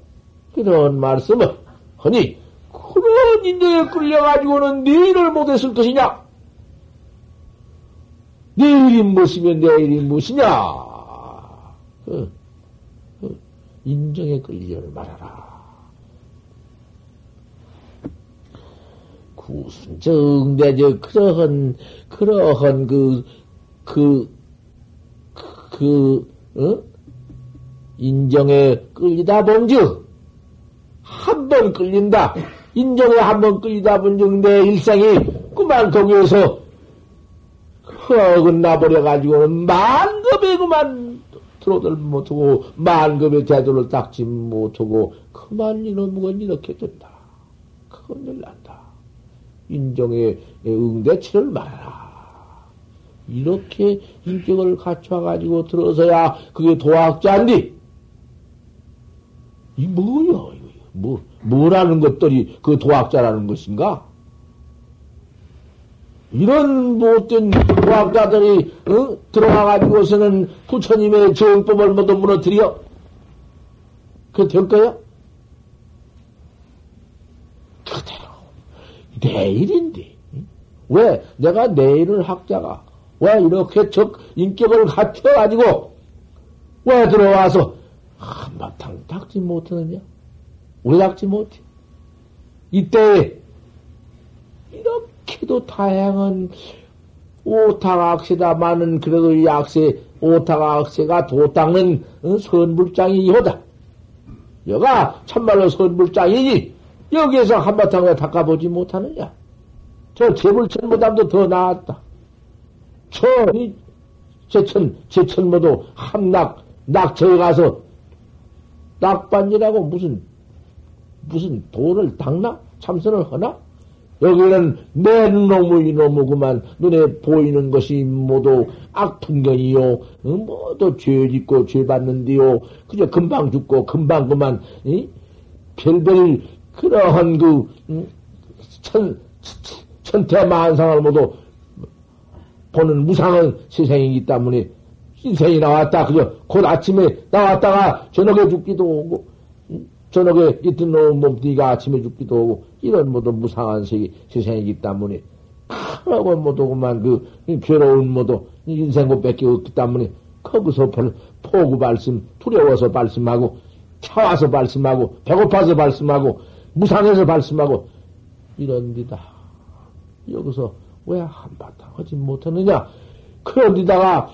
그런 말씀을 그런 인정에 끌려가지고는 내일을 못했을 것이냐? 내일이 무엇이면 내일이 무엇이냐? 그, 그 인정에 끌리지를 말아라. 구순 정대저 그러한 그러한 그 그, 그, 어? 인정에 끌리다 본즉 한 번 끌린다. 인정에 한번 끌리다 본즉 내 일생이 그만 거기에서 허근나 버려가지고는 만급에 그만 들어들 못하고 만급의 제도를 닦지 못하고 그만 이놈은 이렇게 된다. 큰일 난다. 인정에 응대치를 말아라. 이렇게 인격을 갖춰가지고 들어서야 그게 도학자인데, 이 뭐야, 이거. 뭐, 뭐라는 것들이 그 도학자라는 것인가? 이런 못된 도학자들이 어? 들어와가지고서는 부처님의 정법을 모두 무너뜨려? 그될 거야? 그대로 내일인데 왜 내가 내일을 학자가 왜 이렇게 적 인격을 갖춰가지고 왜 들어와서 한바탕 닦지 못하느냐? 왜 닦지 못해? 이때 이렇게도 다양한 오탁 악세다 많은 그래도 약세 오타가 억세가 도 닦는 어, 선불장이 이호다. 여가 참말로 선불장이니 여기에서 한바탕 왜 닦아보지 못하느냐? 저 재불천보다도 더 나았다. 저, 이, 제천, 제천모도 함낙, 낙처에 가서 낙반이라고 무슨, 무슨 돌을 닦나? 참선을 하나? 여기는 내 놈의 이놈이구만 눈에 보이는 것이 모두 악풍경이요 모두 죄 짓고 죄 받는디요 그저 금방 죽고 금방 그만 이? 별별 그러한 그 천, 천태만상을 모두 보는 무상한 세상이기 때문에 인생이 나왔다 그저 곧 아침에 나왔다가 저녁에 죽기도 오고 저녁에 이틀 놓은 몸뚱이가 아침에 죽기도 하고, 이런 모두 무상한 세계, 세상이기 때문에, 크고 모두 그만 그, 괴로운 모두, 인생 못 뺏기고 기 때문에, 거기서 포구 발심, 두려워서 발심하고, 차와서 발심하고, 배고파서 발심하고, 무상해서 발심하고, 이런 데다. 여기서 왜 한바탕 하지 못하느냐? 그런 데다가,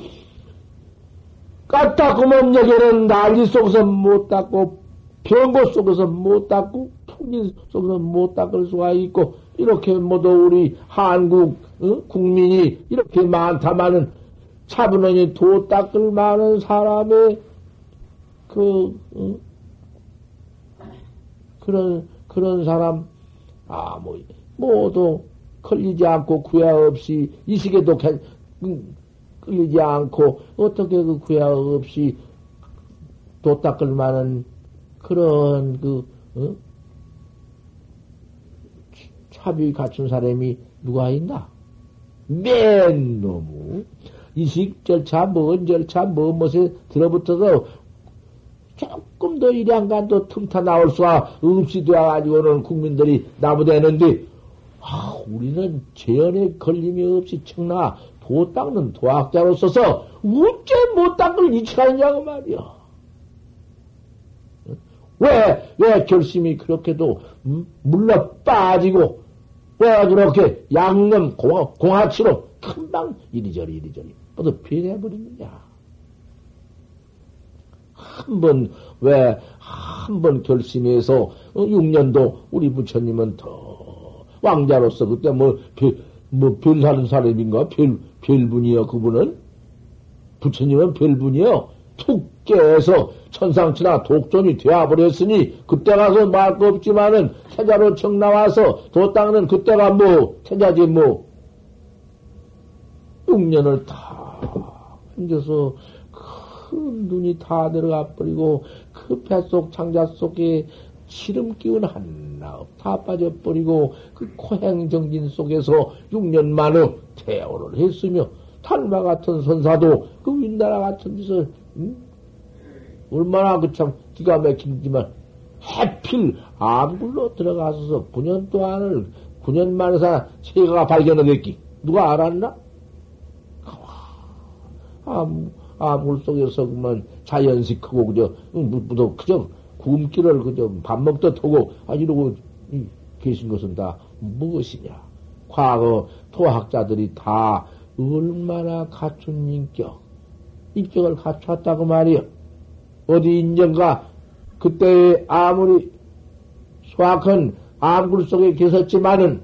까딱구멍 여기는 난리 속에서 못 닦고, 병고 속에서 못 닦고 풍진 속에서 못 닦을 수가 있고 이렇게 모두 우리 한국 어? 국민이 이렇게 많다마는 차분하니 도 닦을 많은 사람의 그 어? 그런 그런 사람 아뭐 모두 걸리지 않고 구야 없이 이 시계도 음, 않고 어떻게 그 구야 없이 도 닦을 만한 그런 그 어? 차비 갖춘 사람이 누가 있나? 맨 너무 이식 절차, 뭔 절차, 뭔 것에 들어붙어서 조금 더 일양간도 틈타 나올 수가 없이 되어가지고는 국민들이 나무되는데, 아, 우리는 재연에 걸림이 없이 청나 도 닦는 도학자로서서 어째 못 닦을 이치가 있냐고 말이야. 왜, 왜 결심이 그렇게도 음? 물러 빠지고 왜 그렇게 양념 공하, 공하치로 금방 이리저리 이리저리 모두 변해버리느냐. 한 번, 왜, 한 번 결심해서, 어, 6년도 우리 부처님은 더 왕자로서 그때 뭐, 별, 뭐, 별 사는 사람인가? 별, 별분이요, 그분은? 부처님은 별분이요. 툭 깨서 천상치나 독존이 되어버렸으니 그때 가서 말거 없지만은 태자로 청 나와서 도 닦는 그때가 뭐 태자지 뭐. 6년을 다 앉아서 큰 눈이 다 들어가 버리고 그 뱃속 창자 속에 시름 기운 하나 다 빠져버리고 그 코행정진 속에서 6년 만에 태어를 했으며 탈마 같은 선사도 그 윗나라 같은 짓을 응? 얼마나 그 참 기가 막힌지만 해필 암굴로 들어가서 9년 동안을 9년 만에서 세가 발견하겠기 누가 알았나? 암, 암굴 속에서 그만 자연식 크고 그저 무도 그저 굶기를 그저 밥 먹듯 하고 아 이러고 계신 것은 다 무엇이냐? 과거 토학자들이 다 얼마나 갖춘 인격, 인격을 갖췄다고 말이요. 어디 인정가 그때 아무리 수확한 암굴 속에 계셨지만은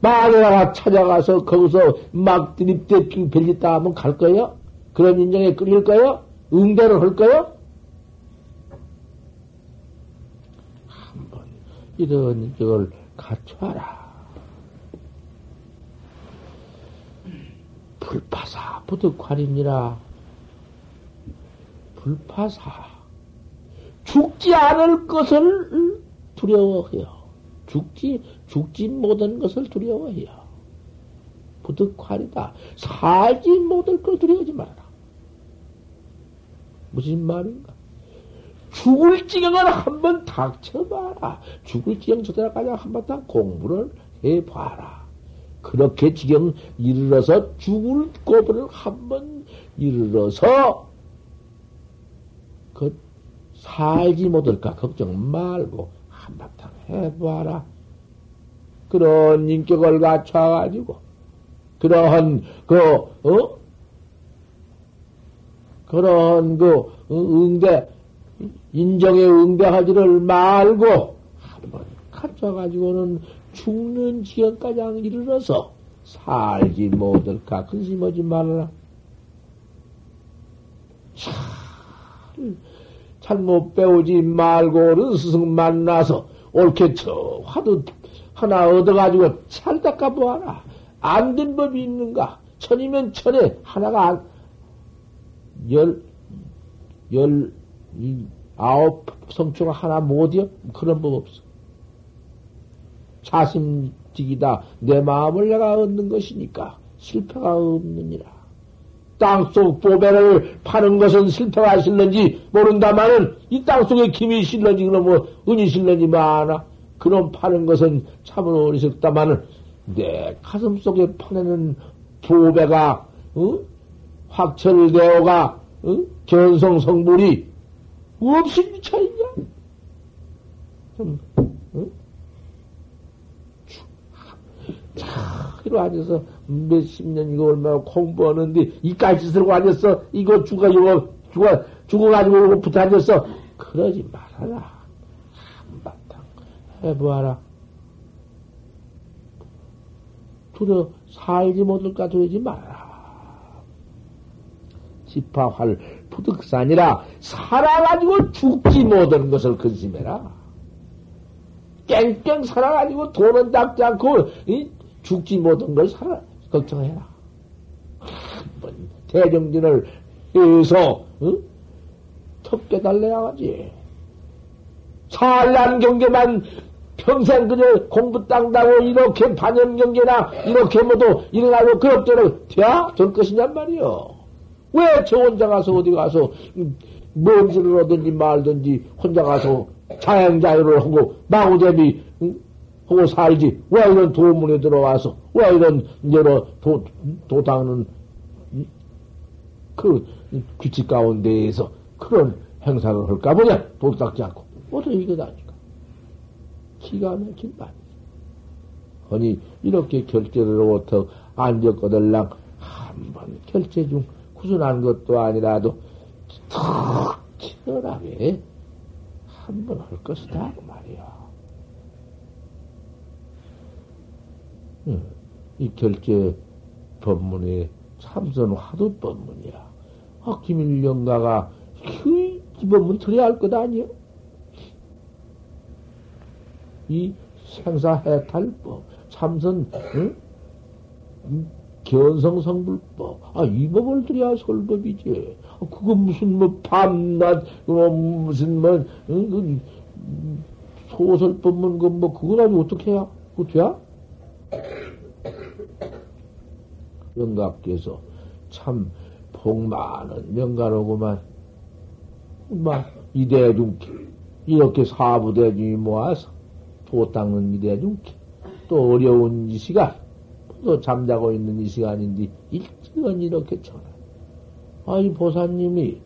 마누라가 찾아가서 거기서 막 드립대기 별짓다 하면 갈 거요? 그런 인정에 끌릴 거요? 응대를 할 거요? 한번 이런 인격을 갖춰라. 불파사 부득활이니라. 불파사. 죽지 않을 것을 두려워해요. 죽지, 죽지 못한 것을 두려워해요. 부득활이다. 살지 못할 걸 두려워하지 마라. 무슨 말인가? 죽을 지경을 한번 닥쳐봐라. 죽을 지경 저들까지 한번 다 공부를 해봐라. 그렇게 지경 이르러서 죽을 고부를 한번 이르러서 그 살지 못할까 걱정 말고 한바탕 해봐라. 그런 인격을 갖춰가지고 그러한 그 어? 그런 그 응대, 인정에 응대하지를 말고 한번 갇혀가지고는 죽는 지경까지 이르러서 살지 못할까 근심하지 말아라. 잘못 배우지 말고는 스승 만나서 옳게 저 화두 하나 얻어가지고 잘 닦아보아라. 안 된 법이 있는가? 천이면 천에 하나가 안, 열, 열, 이, 아홉 성초가 하나 못이요? 그런 법 없어. 자심직이다. 내 마음을 내가 얻는 것이니까 실패가 없느니라. 땅속 보배를 파는 것은 실패가 실는지 모른다마는 이 땅속에 김이 실는지 그럼 뭐 은이 실는지 많아. 그럼 파는 것은 참으로 어리석다마는 내 가슴 속에 파내는 보배가 어? 확철되어가 어? 견성 성불이 없이 미쳐 있냐? 좀 어? 자, 이로 앉아서 몇십 년 이거 얼마나 공부하는데 이까지 들고 앉았어. 이거 죽어, 이거 죽어, 죽어가지고 이거 붙어 앉았어. 그러지 말아라. 한바탕 해보아라. 두려 살지 못할까 두려지 말아라. 지파활 부득산이라 살아가지고 죽지 못하는 것을 근심해라. 깽깽 살아가지고 돈은 닦지 않고 이? 죽지 못한 걸 살아 걱정해라. 한번 대정진을 해서 응? 턱 깨 달래야지. 찬란 경계만 평생 그저 공부 땅다고 이렇게 반영 경계나 이렇게 뭐도 일어나고 그럭저럭 돼야 될 것이냔 말이요. 왜 저 혼자 가서 어디 가서 뭔지를 하든지 말든지 혼자 가서 자행자유를 하고 마구잡이 응? 하고 살지. 왜 이런 도문에 들어와서, 왜 이런 여러 도, 도당은, 그 규칙 가운데에서 그런 행사를 할까 보냐? 도 닦지 않고. 어떻게 이거 다니까? 기가 막힌 말이지. 아니, 이렇게 결제를 못하고 앉았거들랑 한 번 결제 중 구순한 것도 아니라도 턱 치열하게 한 번 할 것이다. 그 말이야. 이 결제 법문에 참선 화두 법문이야. 아, 김일영가가 그, 이 법문 들어야 할 것 아니요? 이 생사해탈법, 참선, 응? 견성성불법, 아, 이 법을 들어야 설법이지. 아, 그거 무슨 뭐 밤낮, 뭐 무슨 뭐, 응? 그 소설법문, 그 뭐 그거 가지고 어떻게 해야? 그거 돼야? 영갑께서 참 복 많은 명가로구만. 막 이대중께 이렇게 사부대중이 모아서 도 닦는 이대중께 또 어려운 이 시간 또 잠자고 있는 이 시간인데 일찍은 이렇게 전화. 아이 보사님이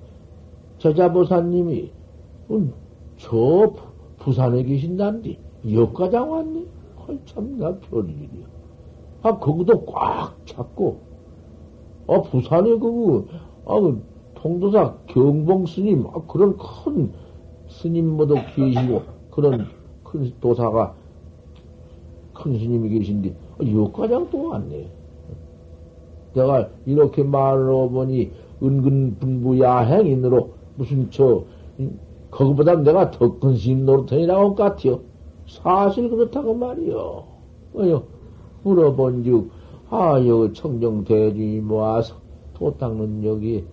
저자 보사님이 음, 저 부산에 계신다는데 역가장 왔네. 헐 참나 별일이야. 아, 거기도 꽉 잡고, 아, 부산에 그, 아, 그, 통도사 경봉 스님, 아, 그런 큰 스님 모두 계시고, 그런 큰 도사가, 큰 스님이 계신데, 아, 역과장 또 왔네. 내가 이렇게 말로 보니, 은근 분부 야행인으로, 무슨 저, 거기보다 내가 더 큰 스님 노릇이라고 같아요. 사실 그렇다고 말이요. 어여, 물어본 즉, 아, 여기 청정 대중이 모아서 도 닦는 여기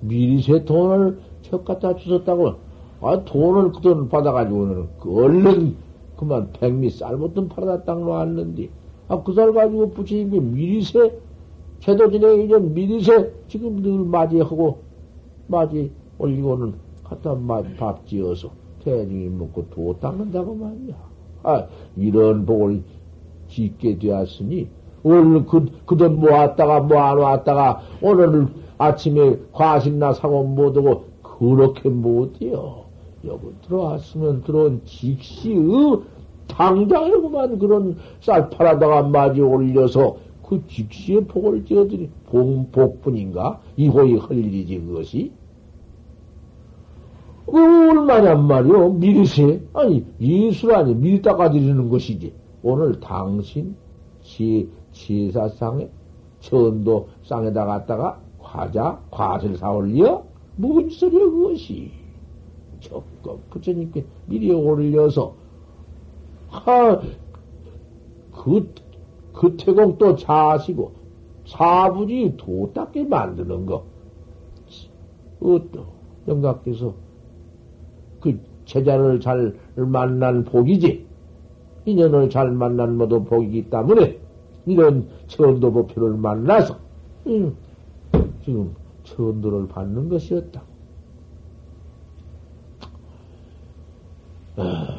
미리세 돈을 척 갖다 주셨다고. 아, 돈을 그 돈 받아가지고는 그 얼른 그만 백미 쌀부터 팔아다 딱 놓았는데, 아, 그 쌀 가지고 부처님 이 미리세, 제도 진행 이 전 미리세 지금 늘 맞이하고, 맞이 올리고는 갖다 밥 지어서 대중이 먹고 도 닦는다고 말이야. 아, 이런 복을 짓게 되었으니, 오늘 그, 그돈 모았다가 모아놨다가 오늘 아침에 과신나 사고 못하고 그렇게 못해요. 여기 들어왔으면 들어온 직시의 당장에그만 그런 쌀 팔아다가 마지 올려서 그 직시의 복을 지어드리, 복, 복분인가? 이호이 할 일이지, 그것이. 마냔 말이오. 미리세. 아니, 예수라니, 미리 닦아드리는 것이지. 오늘 당신, 지, 지사상에, 천도 쌍에다 갖다가 과자, 과자를 사올려? 뭔 소리야, 그것이. 적극 부처님께 미리 올려서, 하, 그, 그 태공 또 자시고, 사부지 도닦게 만드는 거. 어떠, 영각께서 그 제자를 잘 만난 복이지. 인연을 잘 만난 모두 복이기 때문에 이런 천도법표를 만나서 음, 지금 천도를 받는 것이었다. 아.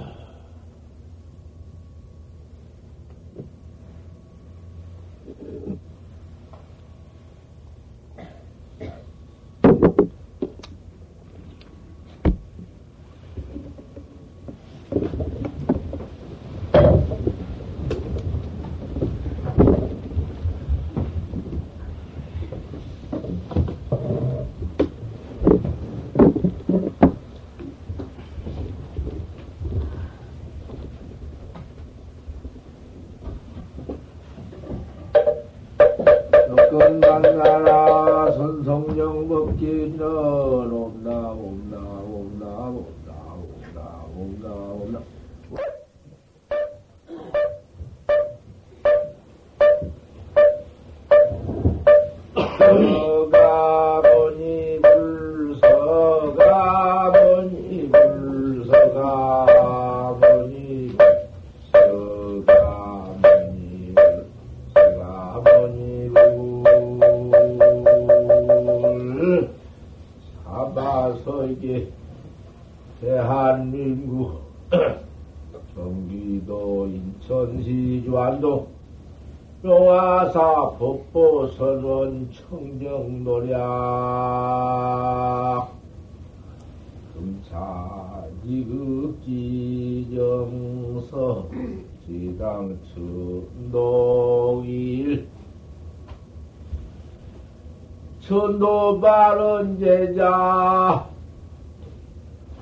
천도 바른 제자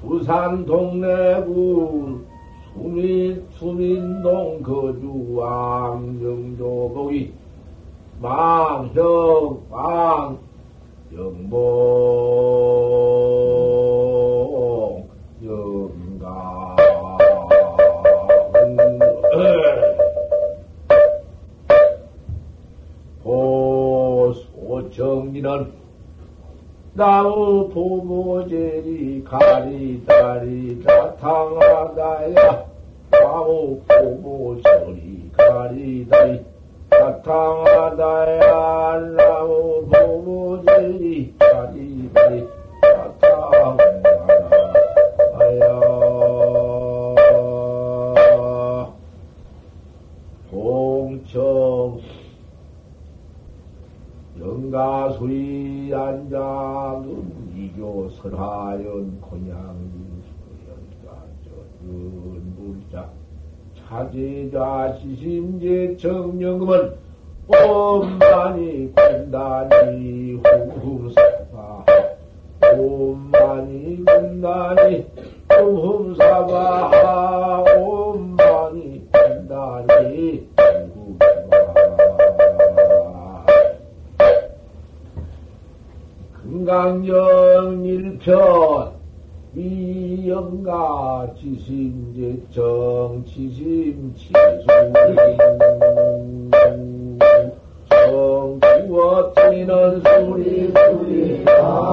부산 동래구 수민, 수민동 거주 왕정조복이 망형 왕 영봉 영가 보소정리는 나무 보모제리 가리다리 자탕하다야 나무 보모제리 가리다리 자탕하다야 나무 보모제리 가리다리 자탕하다야 봉청 영가수리 안장은 이교 설하연 고향인 수연가전 물자. 차제자 시심제 정령금은 엄만이 군단이 후흠사바. 엄만이 군단이 후흠사바. 엄만이 군단이 금강경 일편 미영가 지심제정 지심치수인 정구어 뛰는 소리 소리가